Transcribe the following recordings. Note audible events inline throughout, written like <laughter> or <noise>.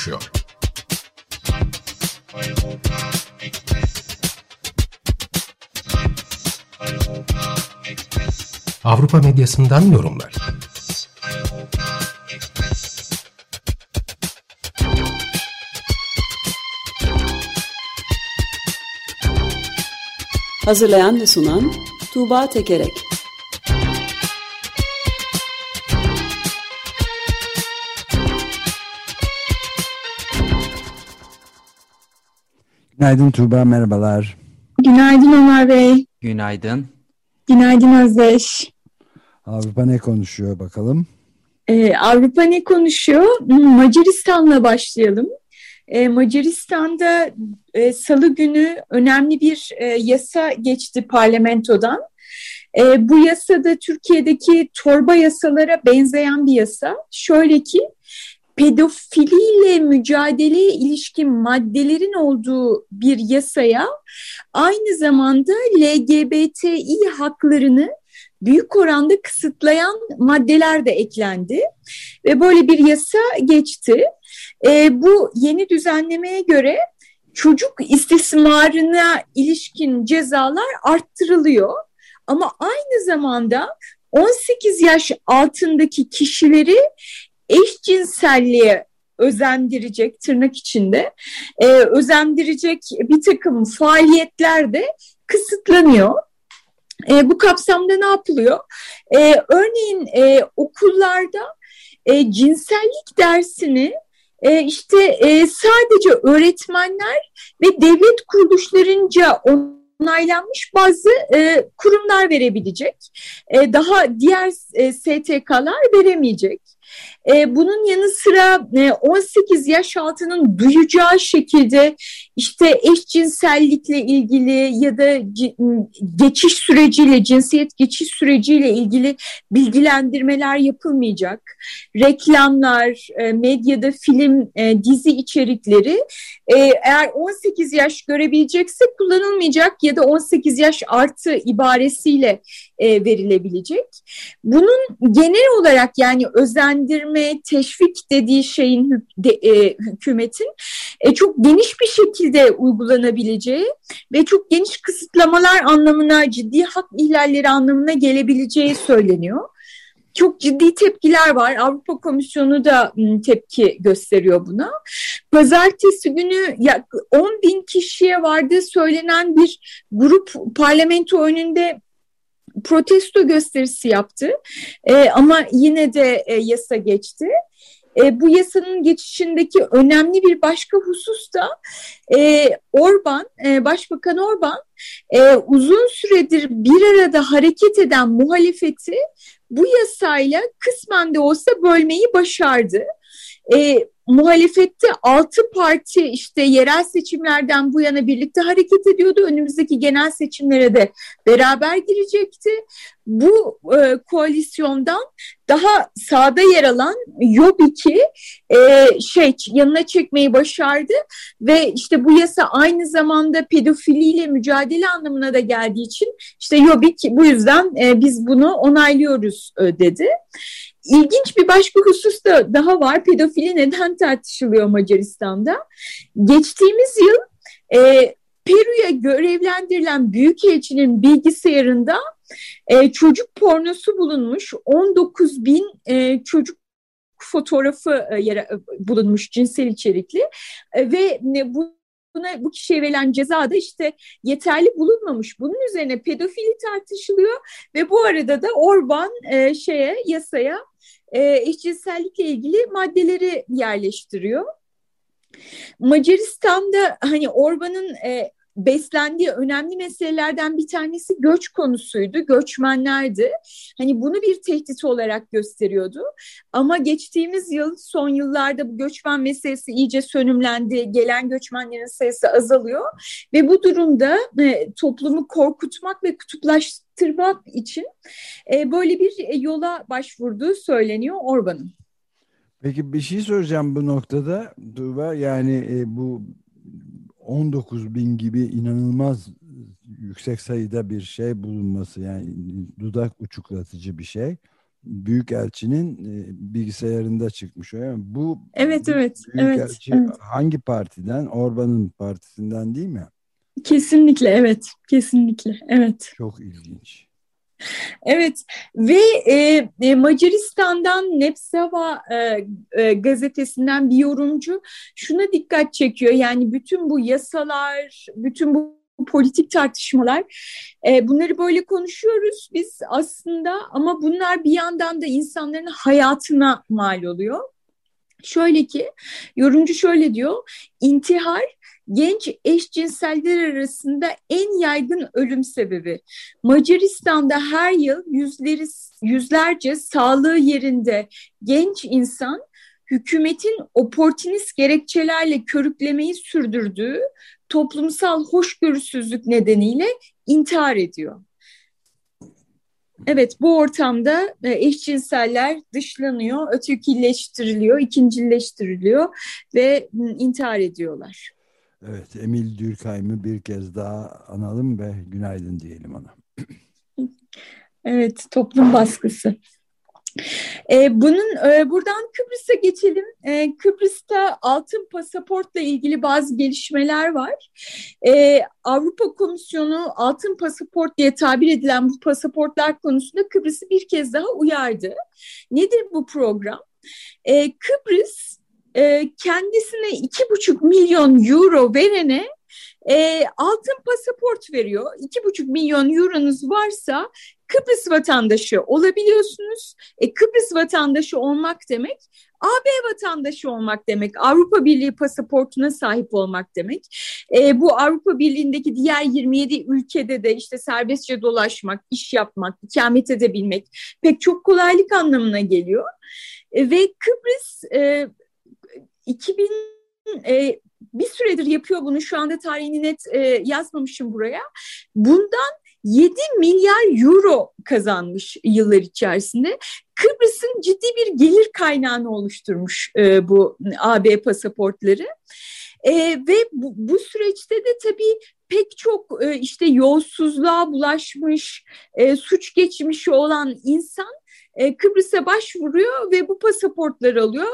Konuşuyor? Avrupa medyasından yorumlar. Hazırlayan ve sunan Tuğba Tekerek Günaydın Tuğba, merhabalar. Günaydın Ömer Bey. Günaydın. Günaydın Özdeş. Avrupa ne konuşuyor bakalım? Ee, Avrupa ne konuşuyor? Hmm, Macaristan'la başlayalım. Ee, Macaristan'da e, salı günü önemli bir e, yasa geçti parlamentodan. E, bu yasada Türkiye'deki torba yasalara benzeyen bir yasa. Şöyle ki pedofiliyle mücadeleye ilişkin maddelerin olduğu bir yasaya aynı zamanda LGBTİ haklarını büyük oranda kısıtlayan maddeler de eklendi ve böyle bir yasa geçti. E, bu yeni düzenlemeye göre çocuk istismarına ilişkin cezalar arttırılıyor ama aynı zamanda 18 yaş altındaki kişileri eşcinselliğe özendirecek tırnak içinde e, özendirecek bir takım faaliyetler de kısıtlanıyor. E, bu kapsamda ne yapılıyor? E, örneğin e, okullarda e, cinsellik dersini e, işte e, sadece öğretmenler ve devlet kuruluşlarınca onaylanmış bazı e, kurumlar verebilecek. E, daha diğer e, STK'lar veremeyecek. E, bunun yanı sıra e, 18 yaş altının duyacağı şekilde işte eşcinsellikle ilgili ya da geçiş süreciyle, cinsiyet geçiş süreciyle ilgili bilgilendirmeler yapılmayacak. Reklamlar, e, medyada film, e, dizi içerikleri e, eğer 18 yaş görebilecekse kullanılmayacak ya da 18 yaş artı ibaresiyle e, verilebilecek. Bunun genel olarak yani özendirme, teşvik dediği şeyin de, e, hükümetin e, çok geniş bir şekilde uygulanabileceği ve çok geniş kısıtlamalar anlamına, ciddi hak ihlalleri anlamına gelebileceği söyleniyor çok ciddi tepkiler var. Avrupa Komisyonu da tepki gösteriyor buna. Pazartesi günü 10 bin kişiye vardığı söylenen bir grup parlamento önünde protesto gösterisi yaptı. E, ama yine de e, yasa geçti. E, bu yasanın geçişindeki önemli bir başka husus da e, Orban, e, Başbakan Orban e, uzun süredir bir arada hareket eden muhalefeti bu yasayla kısmen de olsa bölmeyi başardı. E, muhalefette altı parti işte yerel seçimlerden bu yana birlikte hareket ediyordu. Önümüzdeki genel seçimlere de beraber girecekti. Bu e, koalisyondan daha sağda yer alan Yobik'i e, şey yanına çekmeyi başardı ve işte bu yasa aynı zamanda pedofiliyle mücadele anlamına da geldiği için işte Yobik bu yüzden e, biz bunu onaylıyoruz e, dedi. İlginç bir başka husus da daha var. Pedofili neden tartışılıyor Macaristan'da? Geçtiğimiz yıl e, Peru'ya görevlendirilen büyükelçinin bilgisayarında e, çocuk pornosu bulunmuş. 19 bin e, çocuk fotoğrafı e, yere, bulunmuş cinsel içerikli e, ve e, bu buna bu kişiye verilen ceza da işte yeterli bulunmamış. Bunun üzerine pedofili tartışılıyor ve bu arada da Orban e, şeye yasaya e, eşcinsellikle ilgili maddeleri yerleştiriyor. Macaristan'da hani Orban'ın e, beslendiği önemli meselelerden bir tanesi göç konusuydu, göçmenlerdi. Hani bunu bir tehdit olarak gösteriyordu. Ama geçtiğimiz yıl, son yıllarda bu göçmen meselesi iyice sönümlendi. Gelen göçmenlerin sayısı azalıyor ve bu durumda e, toplumu korkutmak ve kutuplaştırmak için e, böyle bir e, yola başvurduğu söyleniyor Orban'ın. Peki bir şey soracağım bu noktada Duva yani e, bu 19 bin gibi inanılmaz yüksek sayıda bir şey bulunması yani dudak uçuklatıcı bir şey. Büyükelçinin e, bilgisayarında çıkmış. Yani bu Evet evet. Büyükelçi evet, evet. hangi partiden? Orban'ın partisinden değil mi? Kesinlikle evet. Kesinlikle evet. Çok ilginç. Evet ve e, e, Macaristan'dan Nepsava e, e, gazetesinden bir yorumcu şuna dikkat çekiyor. Yani bütün bu yasalar, bütün bu politik tartışmalar e, bunları böyle konuşuyoruz biz aslında ama bunlar bir yandan da insanların hayatına mal oluyor. Şöyle ki yorumcu şöyle diyor intihar genç eşcinseller arasında en yaygın ölüm sebebi. Macaristan'da her yıl yüzleri, yüzlerce sağlığı yerinde genç insan hükümetin oportunist gerekçelerle körüklemeyi sürdürdüğü toplumsal hoşgörüsüzlük nedeniyle intihar ediyor. Evet bu ortamda eşcinseller dışlanıyor, ötekileştiriliyor, ikincileştiriliyor ve intihar ediyorlar. Evet, Emil Dürkheim'i bir kez daha analım ve günaydın diyelim ona. evet, toplum baskısı. E, bunun e, buradan Kıbrıs'a geçelim. E, Kıbrıs'ta altın pasaportla ilgili bazı gelişmeler var. E, Avrupa Komisyonu altın pasaport diye tabir edilen bu pasaportlar konusunda Kıbrıs'ı bir kez daha uyardı. Nedir bu program? E, Kıbrıs e, kendisine iki buçuk milyon euro verene e, altın pasaport veriyor. İki buçuk milyon euronuz varsa Kıbrıs vatandaşı olabiliyorsunuz. E, Kıbrıs vatandaşı olmak demek AB vatandaşı olmak demek, Avrupa Birliği pasaportuna sahip olmak demek. E, bu Avrupa Birliği'ndeki diğer 27 ülkede de işte serbestçe dolaşmak, iş yapmak, ikamet edebilmek pek çok kolaylık anlamına geliyor. E, ve Kıbrıs e, 2000 e, bir süredir yapıyor bunu. Şu anda tarihini net e, yazmamışım buraya. Bundan 7 milyar euro kazanmış yıllar içerisinde. Kıbrıs'ın ciddi bir gelir kaynağını oluşturmuş e, bu AB pasaportları. E, ve bu, bu süreçte de tabii pek çok e, işte yolsuzluğa bulaşmış, e, suç geçmişi olan insan e, Kıbrıs'a başvuruyor ve bu pasaportları alıyor.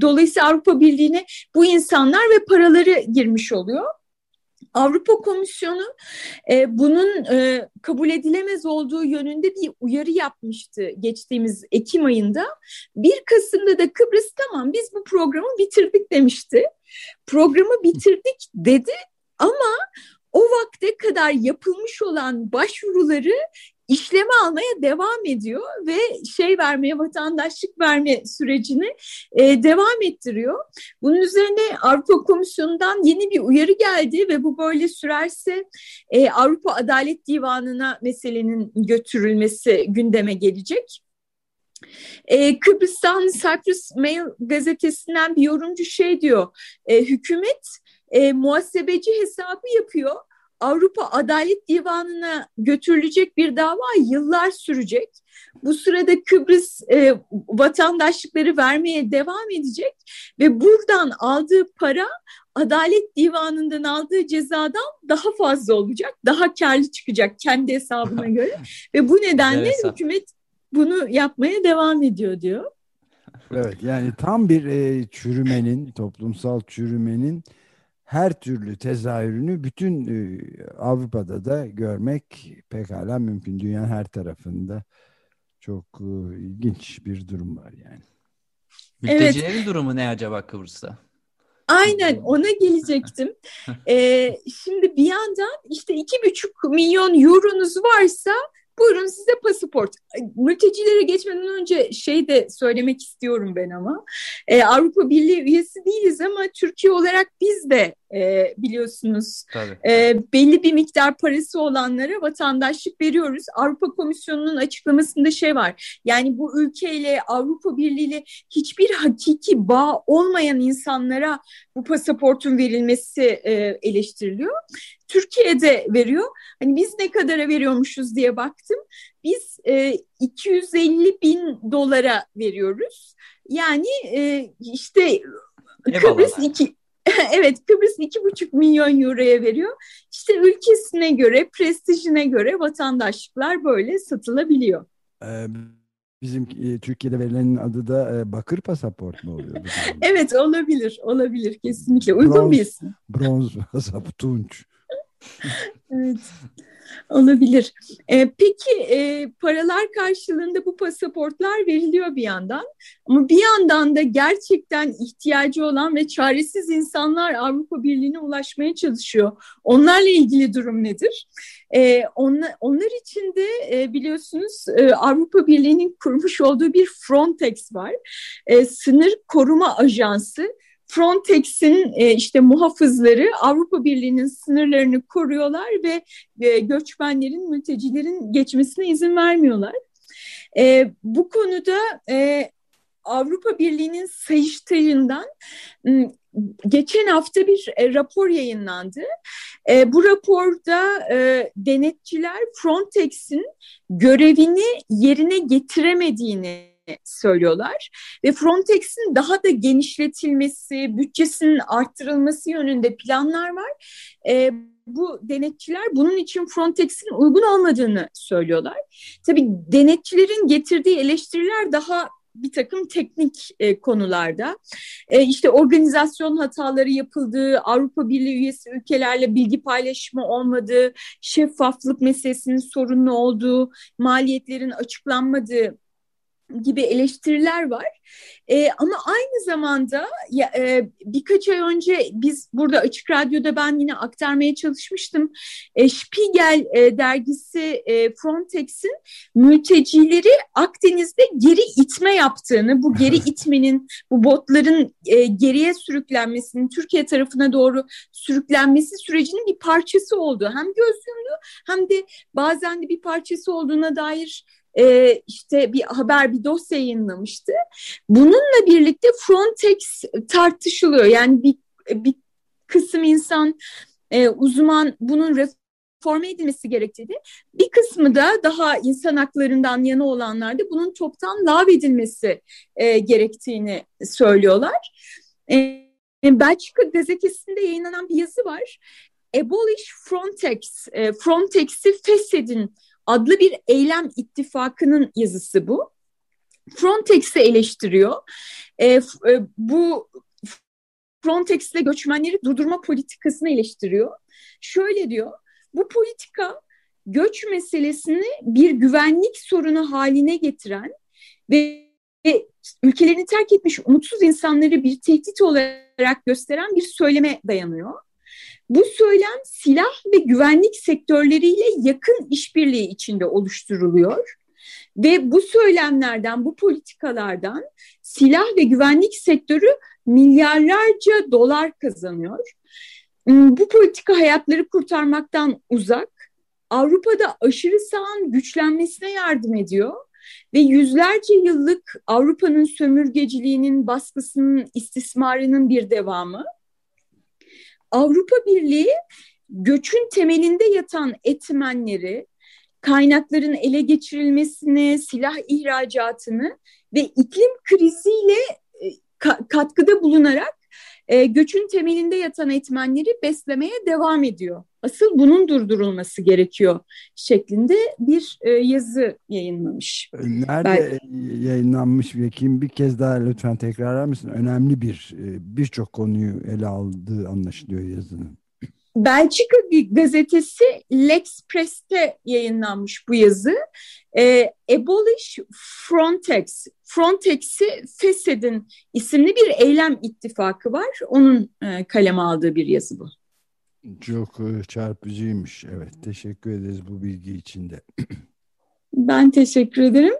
Dolayısıyla Avrupa Birliği'ne bu insanlar ve paraları girmiş oluyor. Avrupa Komisyonu e, bunun e, kabul edilemez olduğu yönünde bir uyarı yapmıştı geçtiğimiz Ekim ayında. 1 Kasım'da da Kıbrıs tamam biz bu programı bitirdik demişti. Programı bitirdik dedi ama o vakte kadar yapılmış olan başvuruları işleme almaya devam ediyor ve şey vermeye vatandaşlık verme sürecini e, devam ettiriyor. Bunun üzerine Avrupa Komisyonu'ndan yeni bir uyarı geldi ve bu böyle sürerse e, Avrupa Adalet Divanı'na meselenin götürülmesi gündeme gelecek. Ee, Kıbrıs'tan Cyprus Mail gazetesinden bir yorumcu şey diyor, e, hükümet e, muhasebeci hesabı yapıyor Avrupa Adalet Divanı'na götürülecek bir dava yıllar sürecek. Bu sırada Kıbrıs e, vatandaşlıkları vermeye devam edecek ve buradan aldığı para Adalet Divanı'ndan aldığı cezadan daha fazla olacak, daha karlı çıkacak kendi hesabına <laughs> göre ve bu nedenle hükümet bunu yapmaya devam ediyor diyor. Evet yani tam bir e, çürümenin, toplumsal çürümenin her türlü tezahürünü bütün e, Avrupa'da da görmek pekala mümkün. Dünyanın her tarafında çok e, ilginç bir durum var yani. Mültecilerin evet. durumu ne acaba Kıbrıs'ta? Aynen ona gelecektim. <laughs> ee, şimdi bir yandan işte iki buçuk milyon euronuz varsa Buyurun size pasaport. Mültecilere geçmeden önce şey de söylemek istiyorum ben ama. Ee, Avrupa Birliği üyesi değiliz ama Türkiye olarak biz de e, biliyorsunuz e, belli bir miktar parası olanlara vatandaşlık veriyoruz. Avrupa Komisyonu'nun açıklamasında şey var. Yani bu ülkeyle Avrupa Birliği ile hiçbir hakiki bağ olmayan insanlara bu pasaportun verilmesi e, eleştiriliyor. Türkiye'de veriyor. Hani biz ne kadara veriyormuşuz diye baktım. Biz e, 250 bin dolara veriyoruz. Yani e, işte Kıbrıs iki, <laughs> evet Kıbrıs iki buçuk milyon euroya veriyor. İşte ülkesine göre, prestijine göre vatandaşlıklar böyle satılabiliyor. Ee, Bizim e, Türkiye'de verilenin adı da e, bakır pasaport mu oluyor? <laughs> evet olabilir, olabilir kesinlikle. Uygun bronz, bir isim. Bronz <laughs> pasaport, tunç. <laughs> evet. Olabilir. E, peki e, paralar karşılığında bu pasaportlar veriliyor bir yandan. Ama bir yandan da gerçekten ihtiyacı olan ve çaresiz insanlar Avrupa Birliği'ne ulaşmaya çalışıyor. Onlarla ilgili durum nedir? E, onlar, onlar için de e, biliyorsunuz e, Avrupa Birliği'nin kurmuş olduğu bir Frontex var. E, sınır Koruma Ajansı Frontex'in e, işte muhafızları Avrupa Birliği'nin sınırlarını koruyorlar ve e, göçmenlerin, mültecilerin geçmesine izin vermiyorlar. E, bu konuda e, Avrupa Birliği'nin Sayıştay'ından geçen hafta bir e, rapor yayınlandı. E, bu raporda e, denetçiler Frontex'in görevini yerine getiremediğini söylüyorlar. Ve Frontex'in daha da genişletilmesi, bütçesinin arttırılması yönünde planlar var. E, bu denetçiler bunun için Frontex'in uygun olmadığını söylüyorlar. Tabii denetçilerin getirdiği eleştiriler daha bir takım teknik e, konularda e, işte organizasyon hataları yapıldığı, Avrupa Birliği üyesi ülkelerle bilgi paylaşımı olmadığı, şeffaflık meselesinin sorunlu olduğu, maliyetlerin açıklanmadığı gibi eleştiriler var. E, ama aynı zamanda ya, e, birkaç ay önce biz burada Açık Radyo'da ben yine aktarmaya çalışmıştım. E, Spiegel e, dergisi e, Frontex'in mültecileri Akdeniz'de geri itme yaptığını, bu geri itmenin, bu botların e, geriye sürüklenmesinin, Türkiye tarafına doğru sürüklenmesi sürecinin bir parçası oldu. Hem göz yumdu hem de bazen de bir parçası olduğuna dair e, işte bir haber, bir dosya yayınlamıştı. Bununla birlikte Frontex tartışılıyor. Yani bir, bir kısım insan, e, uzman bunun reforme edilmesi gerektiğini, bir kısmı da daha insan haklarından yana olanlar da bunun toptan lağvedilmesi e, gerektiğini söylüyorlar. E, Belçika gazetesinde yayınlanan bir yazı var. Abolish Frontex, e, Frontex'i feshedin adlı bir eylem ittifakının yazısı bu. Frontex'i eleştiriyor. E, e, bu Frontex'le göçmenleri durdurma politikasını eleştiriyor. Şöyle diyor, bu politika göç meselesini bir güvenlik sorunu haline getiren ve ülkelerini terk etmiş umutsuz insanları bir tehdit olarak gösteren bir söyleme dayanıyor. Bu söylem silah ve güvenlik sektörleriyle yakın işbirliği içinde oluşturuluyor. Ve bu söylemlerden, bu politikalardan silah ve güvenlik sektörü milyarlarca dolar kazanıyor. Hmm, bu politika hayatları kurtarmaktan uzak, Avrupa'da aşırı sağın güçlenmesine yardım ediyor ve yüzlerce yıllık Avrupa'nın sömürgeciliğinin, baskısının, istismarının bir devamı. Avrupa Birliği göçün temelinde yatan etmenleri, kaynakların ele geçirilmesini, silah ihracatını ve iklim kriziyle e, katkıda bulunarak e, göçün temelinde yatan etmenleri beslemeye devam ediyor. Asıl bunun durdurulması gerekiyor şeklinde bir e, yazı yayınlamış. Nerede ben, yayınlanmış ve kim bir kez daha lütfen tekrarlar mısın? Önemli bir birçok konuyu ele aldığı anlaşılıyor yazının. Belçika gazetesi L'Express'te yayınlanmış bu yazı. E, Abolish Frontex, Frontex'i feshedin isimli bir eylem ittifakı var. Onun e, kaleme aldığı bir yazı bu. Çok e, çarpıcıymış. Evet, teşekkür ederiz bu bilgi için de. ben teşekkür ederim.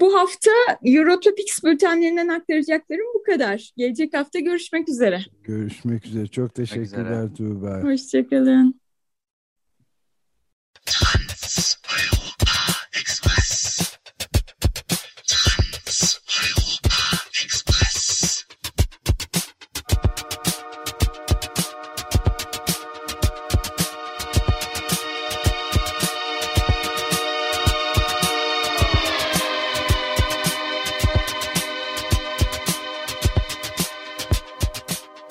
Bu hafta Eurotopics bültenlerinden aktaracaklarım bu kadar. Gelecek hafta görüşmek üzere. Görüşmek üzere. Çok teşekkürler Tuğba. Hoşçakalın.